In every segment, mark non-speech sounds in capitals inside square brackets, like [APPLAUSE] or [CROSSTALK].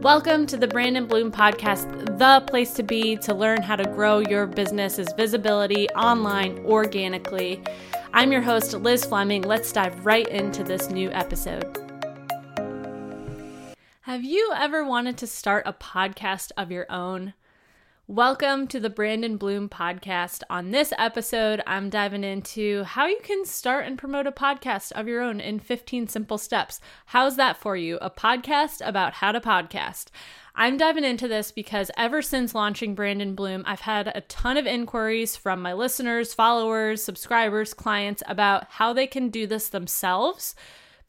Welcome to the Brandon Bloom Podcast, the place to be to learn how to grow your business's visibility online organically. I'm your host, Liz Fleming. Let's dive right into this new episode. Have you ever wanted to start a podcast of your own? Welcome to the Brandon Bloom podcast. On this episode, I'm diving into how you can start and promote a podcast of your own in 15 simple steps. How's that for you? A podcast about how to podcast. I'm diving into this because ever since launching Brandon Bloom, I've had a ton of inquiries from my listeners, followers, subscribers, clients about how they can do this themselves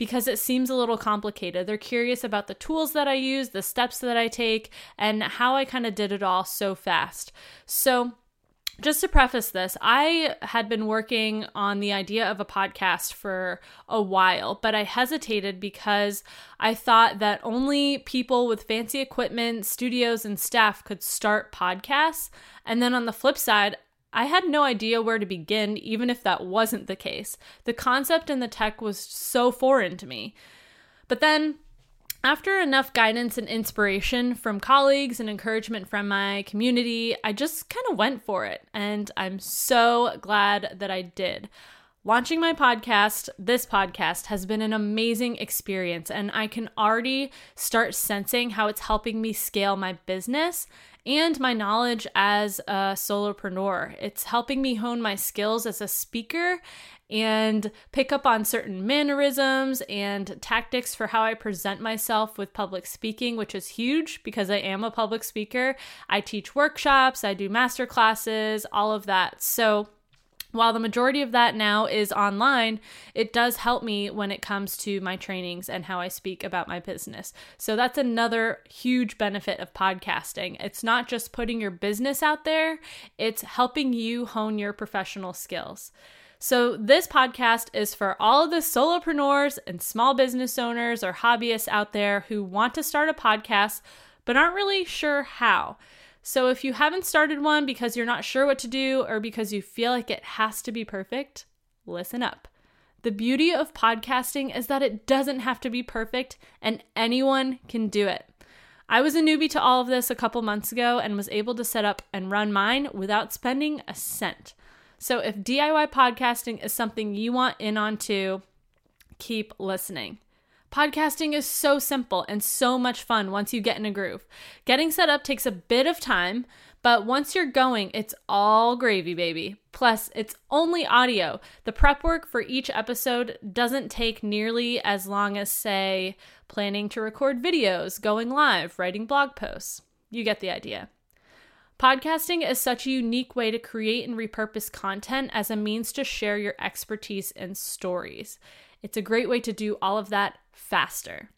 because it seems a little complicated. They're curious about the tools that I use, the steps that I take, and how I kind of did it all so fast. So, just to preface this, I had been working on the idea of a podcast for a while, but I hesitated because I thought that only people with fancy equipment, studios, and staff could start podcasts. And then on the flip side, I had no idea where to begin, even if that wasn't the case. The concept and the tech was so foreign to me. But then, after enough guidance and inspiration from colleagues and encouragement from my community, I just kind of went for it. And I'm so glad that I did. Launching my podcast, this podcast, has been an amazing experience, and I can already start sensing how it's helping me scale my business and my knowledge as a solopreneur. It's helping me hone my skills as a speaker and pick up on certain mannerisms and tactics for how I present myself with public speaking, which is huge because I am a public speaker. I teach workshops, I do master classes, all of that. So, while the majority of that now is online, it does help me when it comes to my trainings and how I speak about my business. So that's another huge benefit of podcasting. It's not just putting your business out there, it's helping you hone your professional skills. So, this podcast is for all of the solopreneurs and small business owners or hobbyists out there who want to start a podcast but aren't really sure how. So if you haven't started one because you're not sure what to do or because you feel like it has to be perfect, listen up. The beauty of podcasting is that it doesn't have to be perfect and anyone can do it. I was a newbie to all of this a couple months ago and was able to set up and run mine without spending a cent. So if DIY podcasting is something you want in on too, keep listening. Podcasting is so simple and so much fun once you get in a groove. Getting set up takes a bit of time, but once you're going, it's all gravy, baby. Plus, it's only audio. The prep work for each episode doesn't take nearly as long as, say, planning to record videos, going live, writing blog posts. You get the idea. Podcasting is such a unique way to create and repurpose content as a means to share your expertise and stories. It's a great way to do all of that faster.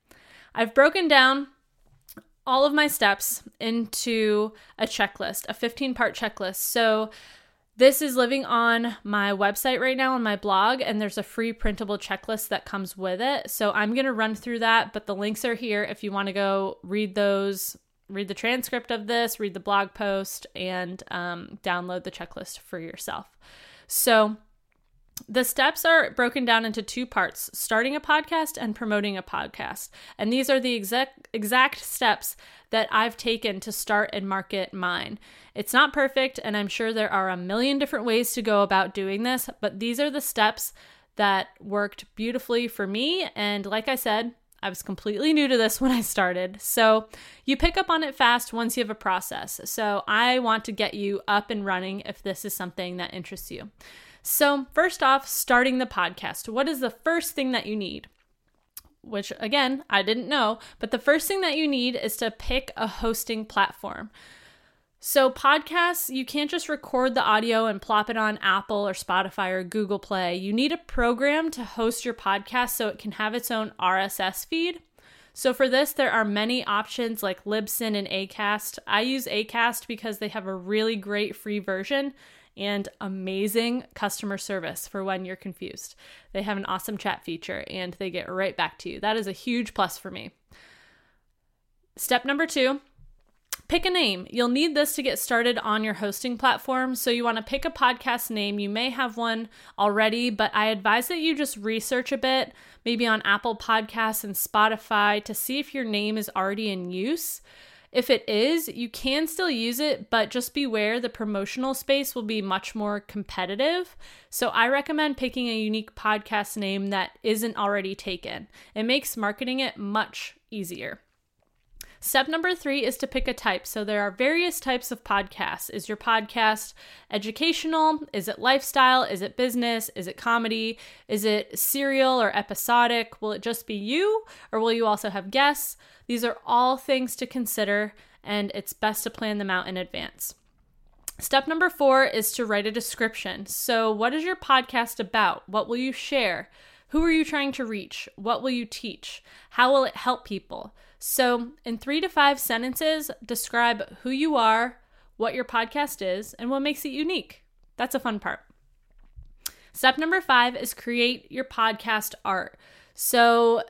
I've broken down all of my steps into a checklist, a 15 part checklist. So, this is living on my website right now on my blog, and there's a free printable checklist that comes with it. So, I'm going to run through that, but the links are here if you want to go read those, read the transcript of this, read the blog post, and um, download the checklist for yourself. So, the steps are broken down into two parts starting a podcast and promoting a podcast. And these are the exact, exact steps that I've taken to start and market mine. It's not perfect, and I'm sure there are a million different ways to go about doing this, but these are the steps that worked beautifully for me. And like I said, I was completely new to this [LAUGHS] when I started. So you pick up on it fast once you have a process. So I want to get you up and running if this is something that interests you. So, first off, starting the podcast. What is the first thing that you need? Which, again, I didn't know, but the first thing that you need is to pick a hosting platform. So, podcasts, you can't just record the audio and plop it on Apple or Spotify or Google Play. You need a program to host your podcast so it can have its own RSS feed. So, for this, there are many options like Libsyn and Acast. I use Acast because they have a really great free version and amazing customer service for when you're confused. They have an awesome chat feature and they get right back to you. That is a huge plus for me. Step number two Pick a name. You'll need this to get started on your hosting platform. So, you want to pick a podcast name. You may have one already, but I advise that you just research a bit, maybe on Apple Podcasts and Spotify, to see if your name is already in use. If it is, you can still use it, but just beware the promotional space will be much more competitive. So I recommend picking a unique podcast name that isn't already taken. It makes marketing it much easier. Step number three is to pick a type. So there are various types of podcasts. Is your podcast educational? Is it lifestyle? Is it business? Is it comedy? Is it serial or episodic? Will it just be you or will you also have guests? These are all things to consider, and it's best to plan them out in advance. Step number four is to write a description. So, what is your podcast about? What will you share? Who are you trying to reach? What will you teach? How will it help people? So, in three to five sentences, describe who you are, what your podcast is, and what makes it unique. That's a fun part. Step number five is create your podcast art. So,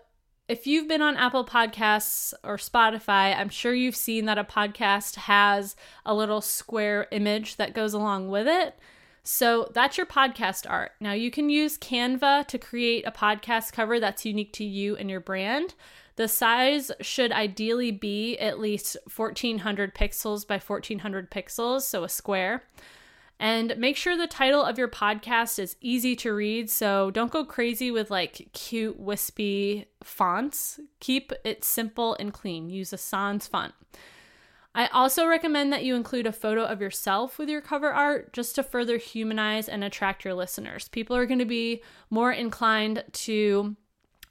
if you've been on Apple Podcasts or Spotify, I'm sure you've seen that a podcast has a little square image that goes along with it. So that's your podcast art. Now you can use Canva to create a podcast cover that's unique to you and your brand. The size should ideally be at least 1400 pixels by 1400 pixels, so a square. And make sure the title of your podcast is easy to read. So don't go crazy with like cute, wispy fonts. Keep it simple and clean. Use a sans font. I also recommend that you include a photo of yourself with your cover art just to further humanize and attract your listeners. People are going to be more inclined to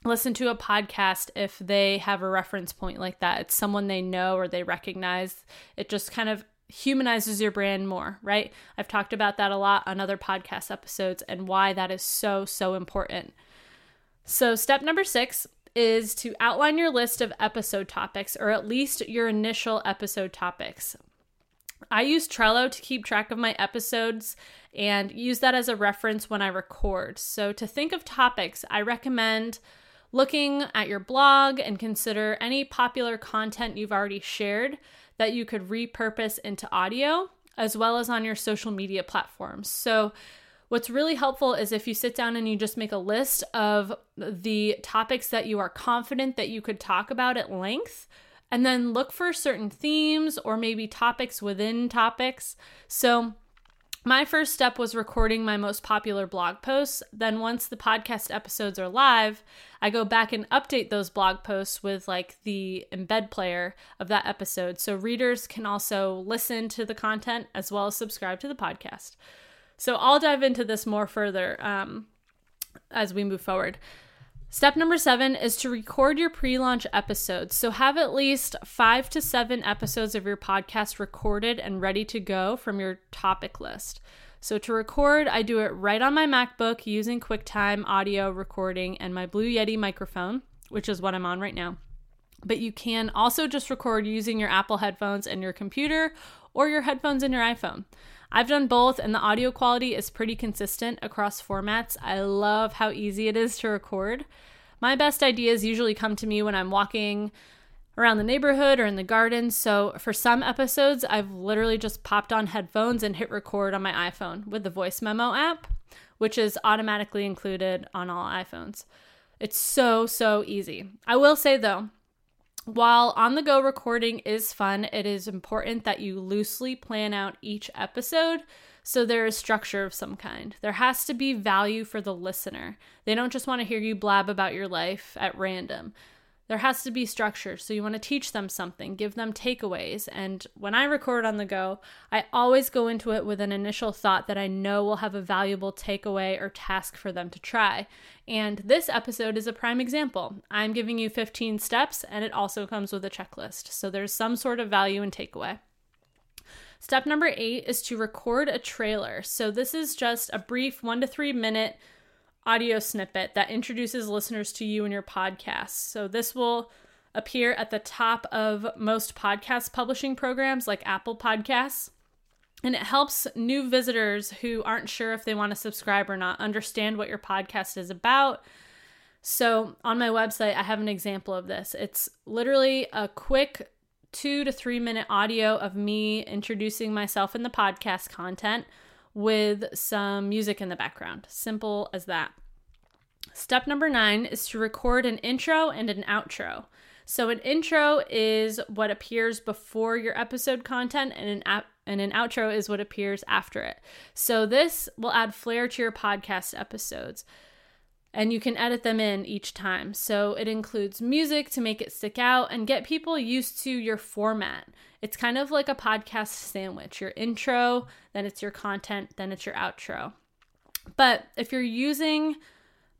listen to a podcast if they have a reference point like that. It's someone they know or they recognize. It just kind of humanizes your brand more, right? I've talked about that a lot on other podcast episodes and why that is so, so important. So, step number six is to outline your list of episode topics or at least your initial episode topics. I use Trello to keep track of my episodes and use that as a reference when I record. So, to think of topics, I recommend looking at your blog and consider any popular content you've already shared that you could repurpose into audio as well as on your social media platforms. So, what's really helpful is if you sit down and you just make a list of the topics that you are confident that you could talk about at length. And then look for certain themes or maybe topics within topics. So, my first step was recording my most popular blog posts. Then, once the podcast episodes are live, I go back and update those blog posts with like the embed player of that episode. So, readers can also listen to the content as well as subscribe to the podcast. So, I'll dive into this more further um, as we move forward. Step number seven is to record your pre launch episodes. So, have at least five to seven episodes of your podcast recorded and ready to go from your topic list. So, to record, I do it right on my MacBook using QuickTime audio recording and my Blue Yeti microphone, which is what I'm on right now. But you can also just record using your Apple headphones and your computer or your headphones and your iPhone. I've done both, and the audio quality is pretty consistent across formats. I love how easy it is to record. My best ideas usually come to me when I'm walking around the neighborhood or in the garden. So for some episodes, I've literally just popped on headphones and hit record on my iPhone with the voice memo app, which is automatically included on all iPhones. It's so, so easy. I will say though, while on the go recording is fun, it is important that you loosely plan out each episode so there is structure of some kind. There has to be value for the listener. They don't just want to hear you blab about your life at random. There has to be structure. So you want to teach them something, give them takeaways. And when I record on the go, I always go into it with an initial thought that I know will have a valuable takeaway or task for them to try. And this episode is a prime example. I'm giving you 15 steps, and it also comes with a checklist. So there's some sort of value and takeaway. Step number eight is to record a trailer. So this is just a brief one to three minute audio snippet that introduces listeners to you and your podcast. So this will appear at the top of most podcast publishing programs like Apple Podcasts. And it helps new visitors who aren't sure if they want to subscribe or not understand what your podcast is about. So, on my website, I have an example of this. It's literally a quick two to three minute audio of me introducing myself in the podcast content with some music in the background. Simple as that. Step number nine is to record an intro and an outro. So, an intro is what appears before your episode content, and an ap- and an outro is what appears after it. So, this will add flair to your podcast episodes and you can edit them in each time. So it includes music to make it stick out and get people used to your format. It's kind of like a podcast sandwich your intro, then it's your content, then it's your outro. But if you're using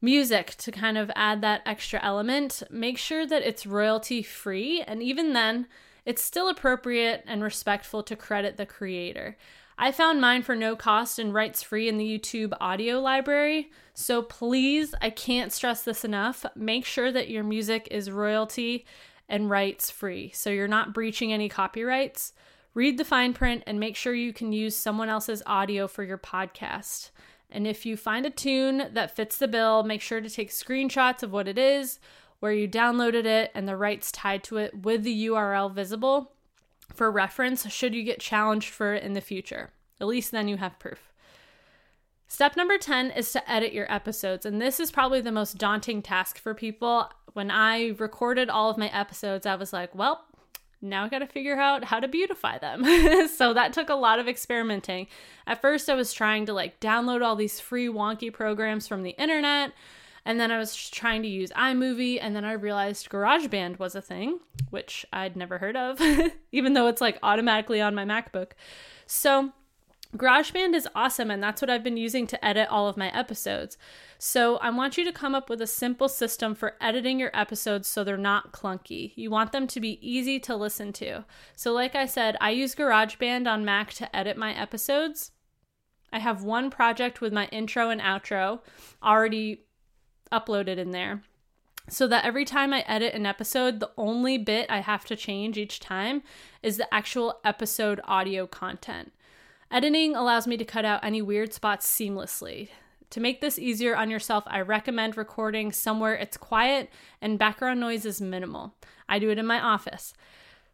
music to kind of add that extra element, make sure that it's royalty free. And even then, it's still appropriate and respectful to credit the creator. I found mine for no cost and rights free in the YouTube audio library. So please, I can't stress this enough. Make sure that your music is royalty and rights free so you're not breaching any copyrights. Read the fine print and make sure you can use someone else's audio for your podcast. And if you find a tune that fits the bill, make sure to take screenshots of what it is, where you downloaded it, and the rights tied to it with the URL visible for reference should you get challenged for it in the future. At least then you have proof. Step number 10 is to edit your episodes, and this is probably the most daunting task for people. When I recorded all of my episodes, I was like, well, now I got to figure out how to beautify them. [LAUGHS] so that took a lot of experimenting. At first, I was trying to like download all these free wonky programs from the internet. And then I was trying to use iMovie, and then I realized GarageBand was a thing, which I'd never heard of, [LAUGHS] even though it's like automatically on my MacBook. So, GarageBand is awesome, and that's what I've been using to edit all of my episodes. So, I want you to come up with a simple system for editing your episodes so they're not clunky. You want them to be easy to listen to. So, like I said, I use GarageBand on Mac to edit my episodes. I have one project with my intro and outro already uploaded in there so that every time I edit an episode, the only bit I have to change each time is the actual episode audio content. Editing allows me to cut out any weird spots seamlessly. To make this easier on yourself, I recommend recording somewhere it's quiet and background noise is minimal. I do it in my office.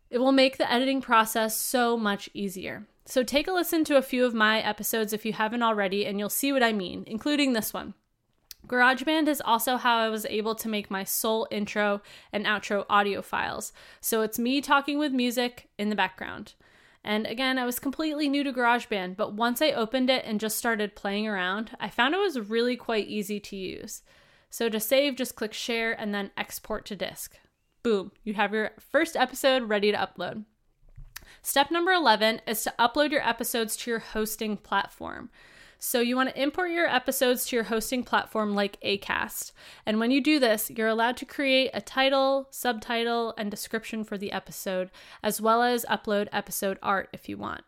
It will make the editing process so much easier. So take a listen to a few of my episodes if you haven't already, and you'll see what I mean, including this one. GarageBand is also how I was able to make my sole intro and outro audio files. So it's me talking with music in the background. And again, I was completely new to GarageBand, but once I opened it and just started playing around, I found it was really quite easy to use. So to save, just click share and then export to disk. Boom, you have your first episode ready to upload. Step number 11 is to upload your episodes to your hosting platform. So you want to import your episodes to your hosting platform like Acast. And when you do this, you're allowed to create a title, subtitle, and description for the episode, as well as upload episode art if you want.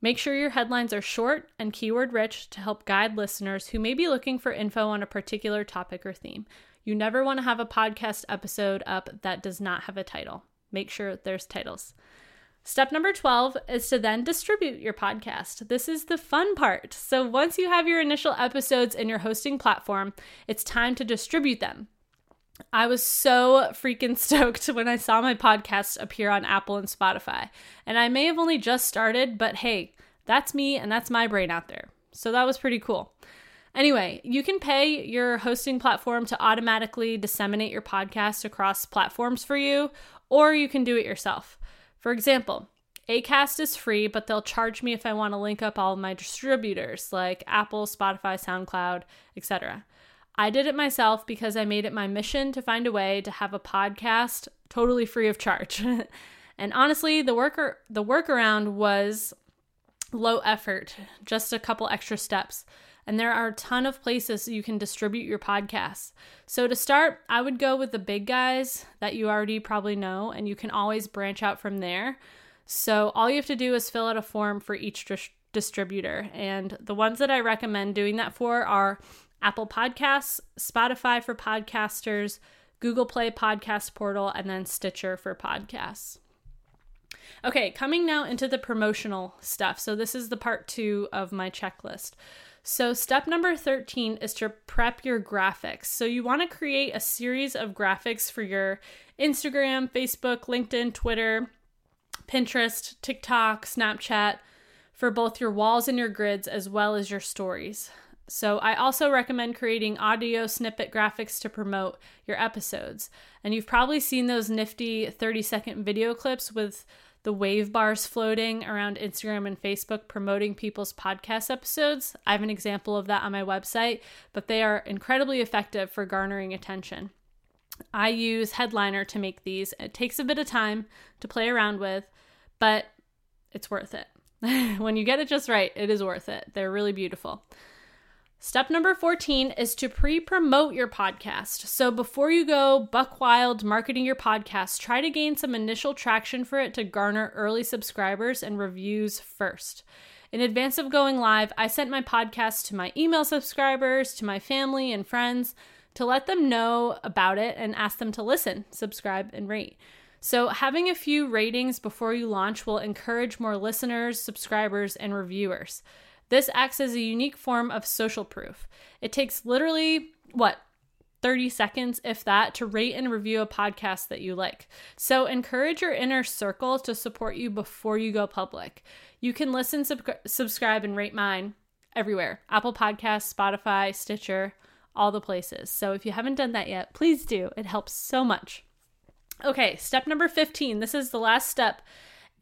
Make sure your headlines are short and keyword rich to help guide listeners who may be looking for info on a particular topic or theme. You never want to have a podcast episode up that does not have a title. Make sure there's titles. Step number 12 is to then distribute your podcast. This is the fun part. So, once you have your initial episodes in your hosting platform, it's time to distribute them. I was so freaking [LAUGHS] stoked when I saw my podcast appear on Apple and Spotify. And I may have only just started, but hey, that's me and that's my brain out there. So, that was pretty cool. Anyway, you can pay your hosting platform to automatically disseminate your podcast across platforms for you, or you can do it yourself. For example, Acast is free, but they'll charge me if I want to link up all my distributors like Apple, Spotify, SoundCloud, etc. I did it myself because I made it my mission to find a way to have a podcast totally free of charge. [LAUGHS] and honestly, the worker the workaround was low effort, just a couple extra steps. And there are a ton of places you can distribute your podcasts. So to start, I would go with the big guys that you already probably know, and you can always branch out from there. So all you have to do is fill out a form for each dis- distributor. And the ones that I recommend doing that for are Apple Podcasts, Spotify for podcasters, Google Play Podcast Portal, and then Stitcher for podcasts. Okay, coming now into the promotional stuff. So, this is the part two of my checklist. So, step number 13 is to prep your graphics. So, you want to create a series of graphics for your Instagram, Facebook, LinkedIn, Twitter, Pinterest, TikTok, Snapchat for both your walls and your grids as well as your stories. So, I also recommend creating audio snippet graphics to promote your episodes. And you've probably seen those nifty 30 second video clips with the wave bars floating around Instagram and Facebook promoting people's podcast episodes. I have an example of that on my website, but they are incredibly effective for garnering attention. I use Headliner to make these. It takes a bit of time to play around with, but it's worth it. [LAUGHS] when you get it just right, it is worth it. They're really beautiful. Step number 14 is to pre promote your podcast. So before you go buck wild marketing your podcast, try to gain some initial traction for it to garner early subscribers and reviews first. In advance of going live, I sent my podcast to my email subscribers, to my family and friends to let them know about it and ask them to listen, subscribe, and rate. So, having a few ratings before you launch will encourage more listeners, subscribers, and reviewers. This acts as a unique form of social proof. It takes literally, what, 30 seconds, if that, to rate and review a podcast that you like. So encourage your inner circle to support you before you go public. You can listen, sub- subscribe, and rate mine everywhere Apple Podcasts, Spotify, Stitcher, all the places. So if you haven't done that yet, please do. It helps so much. Okay, step number 15. This is the last step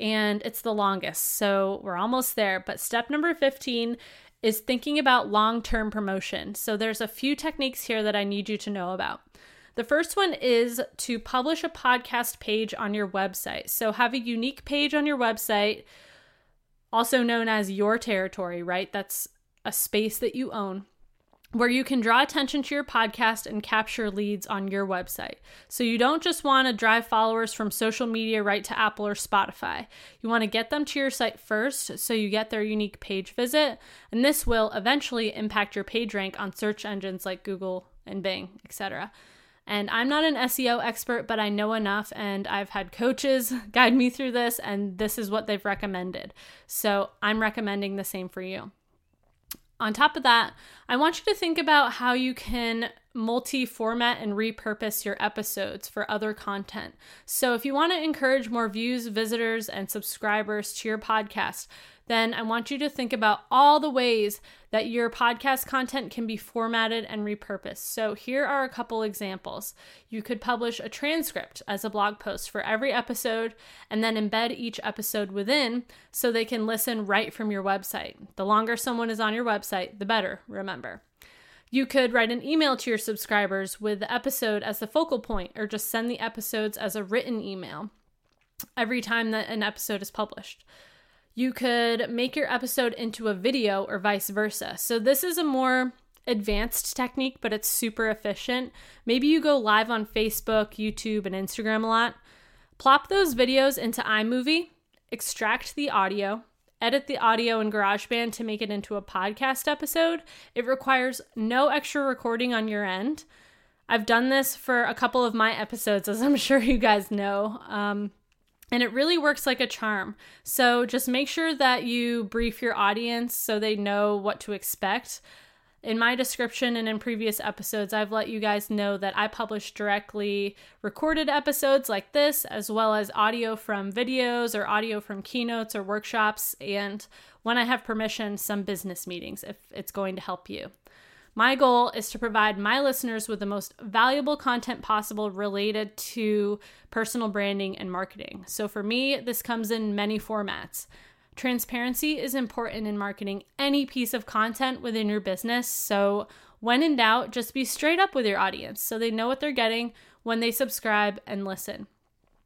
and it's the longest. So we're almost there. But step number 15 is thinking about long term promotion. So there's a few techniques here that I need you to know about. The first one is to publish a podcast page on your website. So have a unique page on your website, also known as your territory, right? That's a space that you own where you can draw attention to your podcast and capture leads on your website. So you don't just want to drive followers from social media right to Apple or Spotify. You want to get them to your site first so you get their unique page visit, and this will eventually impact your page rank on search engines like Google and Bing, etc. And I'm not an SEO expert, but I know enough, and I've had coaches [LAUGHS] guide me through this, and this is what they've recommended. So I'm recommending the same for you. On top of that, I want you to think about how you can multi format and repurpose your episodes for other content. So, if you want to encourage more views, visitors, and subscribers to your podcast, then I want you to think about all the ways that your podcast content can be formatted and repurposed. So, here are a couple examples. You could publish a transcript as a blog post for every episode and then embed each episode within so they can listen right from your website. The longer someone is on your website, the better, remember. You could write an email to your subscribers with the episode as the focal point, or just send the episodes as a written email every time that an episode is published. You could make your episode into a video or vice versa. So, this is a more advanced technique, but it's super efficient. Maybe you go live on Facebook, YouTube, and Instagram a lot. Plop those videos into iMovie, extract the audio, edit the audio in GarageBand to make it into a podcast episode. It requires no extra recording on your end. I've done this for a couple of my episodes, as I'm [LAUGHS] sure you guys know. Um, and it really works like a charm. So just make sure that you brief your audience so they know what to expect. In my description and in previous episodes, I've let you guys know that I publish directly recorded episodes like this, as well as audio from videos or audio from keynotes or workshops, and when I have permission, some business meetings if it's going to help you. My goal is to provide my listeners with the most valuable content possible related to personal branding and marketing. So for me, this comes in many formats. Transparency is important in marketing any piece of content within your business. So when in doubt, just be straight up with your audience so they know what they're getting when they subscribe and listen.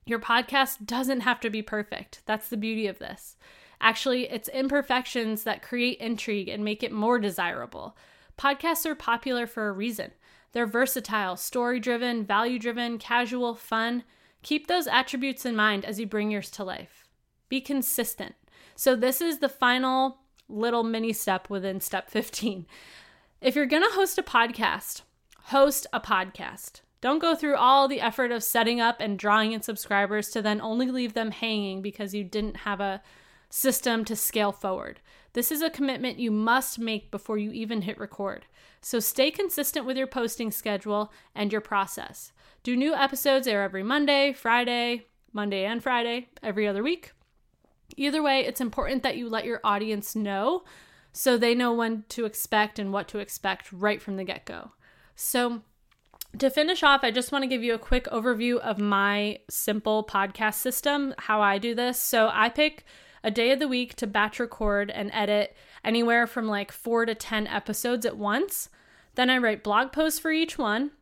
Your podcast doesn't have to be perfect. That's the beauty of this. Actually, it's imperfections that create intrigue and make it more desirable. Podcasts are popular for a reason. They're versatile, story driven, value driven, casual, fun. Keep those attributes in mind as you bring yours to life. Be consistent. So, this is the final little mini step within step 15. If you're going to host a podcast, host a podcast. Don't go through all the effort of setting up and drawing in subscribers to then only leave them hanging because you didn't have a system to scale forward. This is a commitment you must make before you even hit record. So stay consistent with your posting schedule and your process. Do new episodes air every Monday, Friday, Monday and Friday, every other week. Either way, it's important that you let your audience know so they know when to expect and what to expect right from the get go. So, to finish off, I just want to give you a quick overview of my simple podcast system, how I do this. So, I pick a day of the week to batch record and edit anywhere from like four to 10 episodes at once. Then I write blog posts for each one,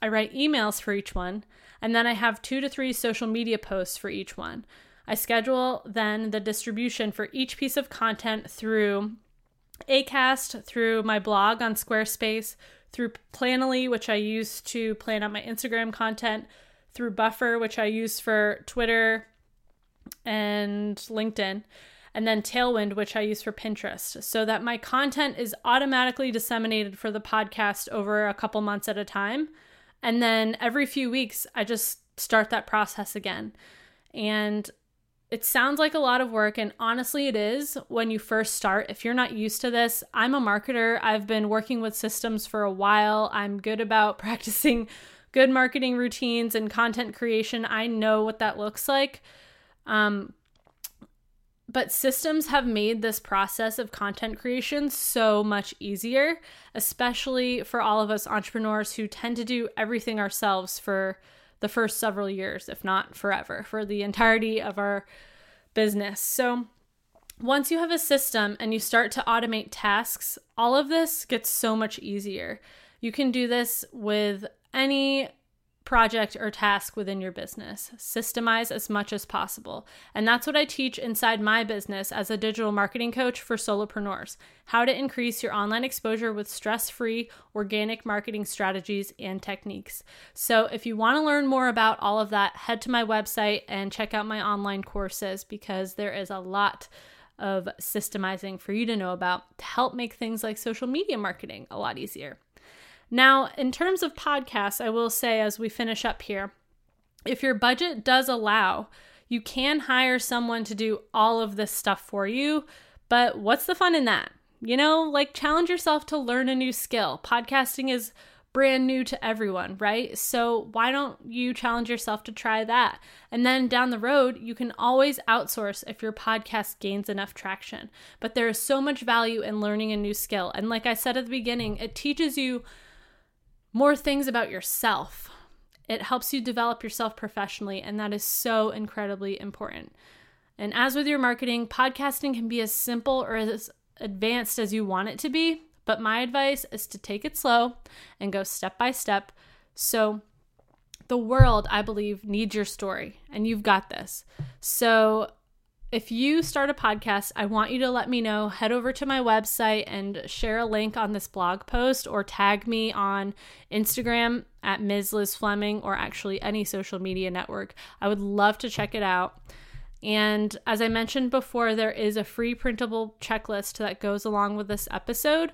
I write emails for each one, and then I have two to three social media posts for each one. I schedule then the distribution for each piece of content through Acast, through my blog on Squarespace, through Planoly, which I use to plan out my Instagram content, through Buffer, which I use for Twitter and LinkedIn, and then Tailwind, which I use for Pinterest, so that my content is automatically disseminated for the podcast over a couple months at a time. And then every few weeks, I just start that process again. And it sounds like a lot of work, and honestly, it is when you first start. If you're not used to this, I'm a marketer. I've been working with systems for a while. I'm good about [LAUGHS] practicing good marketing routines and content creation. I know what that looks like. Um, but systems have made this process of content creation so much easier, especially for all of us entrepreneurs who tend to do everything ourselves for the first several years, if not forever, for the entirety of our business. So, once you have a system and you start to automate tasks, all of this gets so much easier. You can do this with any project or task within your business. Systemize as much as possible. And that's what I teach inside my business as a digital marketing coach for solopreneurs how to increase your online exposure with stress free, organic marketing strategies and techniques. So, if you want to learn more about all of that, head to my website and check out my online courses because there is a lot of systemizing for you to know about to help make things like social media marketing a lot easier. Now, in terms of podcasts, I will say as we finish up here, if your budget does allow, you can hire someone to do all of this stuff for you. But what's the fun in that? You know, like challenge yourself to learn a new skill. Podcasting is brand new to everyone, right? So why don't you challenge yourself to try that? And then down the road, you can always outsource if your podcast gains enough traction. But there is so much value in learning a new skill. And like I said at the beginning, it teaches you more things about yourself. It helps you develop yourself professionally, and that is so incredibly important. And as with your marketing, podcasting can be as simple or as advanced as you want it to be, but my advice is to take it slow and go step by step. So, the world, I believe, needs your story, and you've got this. So, if you start a podcast, I want you to let me know. Head over to my website and share a link on this blog post or tag me on Instagram at Ms. Liz Fleming or actually any social media network. I would love to check it out. And as I mentioned before, there is a free printable checklist that goes along with this episode.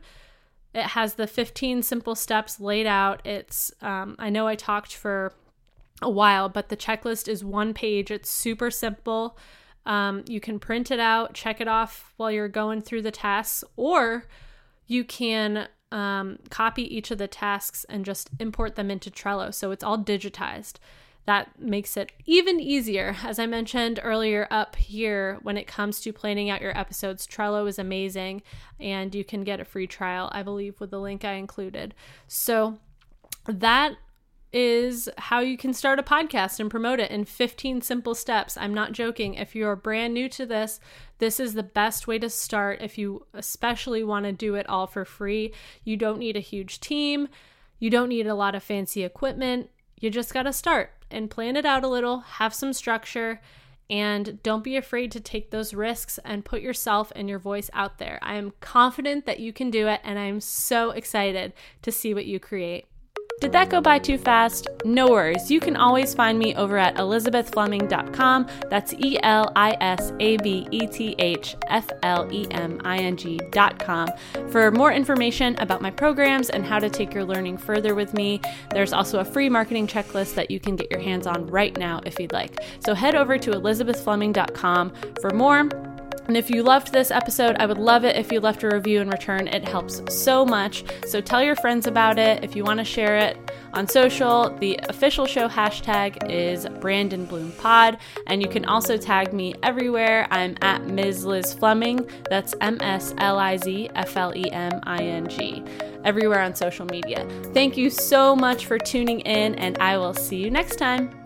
It has the 15 simple steps laid out. It's, um, I know I talked for a while, but the checklist is one page. It's super simple. Um, you can print it out, check it off while you're going through the tasks, or you can um, copy each of the tasks and just import them into Trello. So it's all digitized. That makes it even easier. As I mentioned earlier up here, when it comes to planning out your episodes, Trello is amazing and you can get a free trial, I believe, with the link I included. So that is how you can start a podcast and promote it in 15 simple steps. I'm not joking. If you're brand new to this, this is the best way to start if you especially want to do it all for free. You don't need a huge team, you don't need a lot of fancy equipment. You just got to start and plan it out a little, have some structure, and don't be afraid to take those risks and put yourself and your voice out there. I am confident that you can do it, and I'm so excited to see what you create. Did that go by too fast? No worries. You can always find me over at elisabethfleming.com. That's E L I S A B E T H F L E M I N G.com for more information about my programs and how to take your learning further with me. There's also a free marketing checklist that you can get your hands on right now if you'd like. So head over to elisabethfleming.com for more. And if you loved this episode, I would love it if you left a review in return. It helps so much. So tell your friends about it. If you want to share it on social, the official show hashtag is Brandon Bloom Pod. And you can also tag me everywhere. I'm at Ms. Liz Fleming. That's M S L I Z F L E M I N G. Everywhere on social media. Thank you so much for tuning in, and I will see you next time.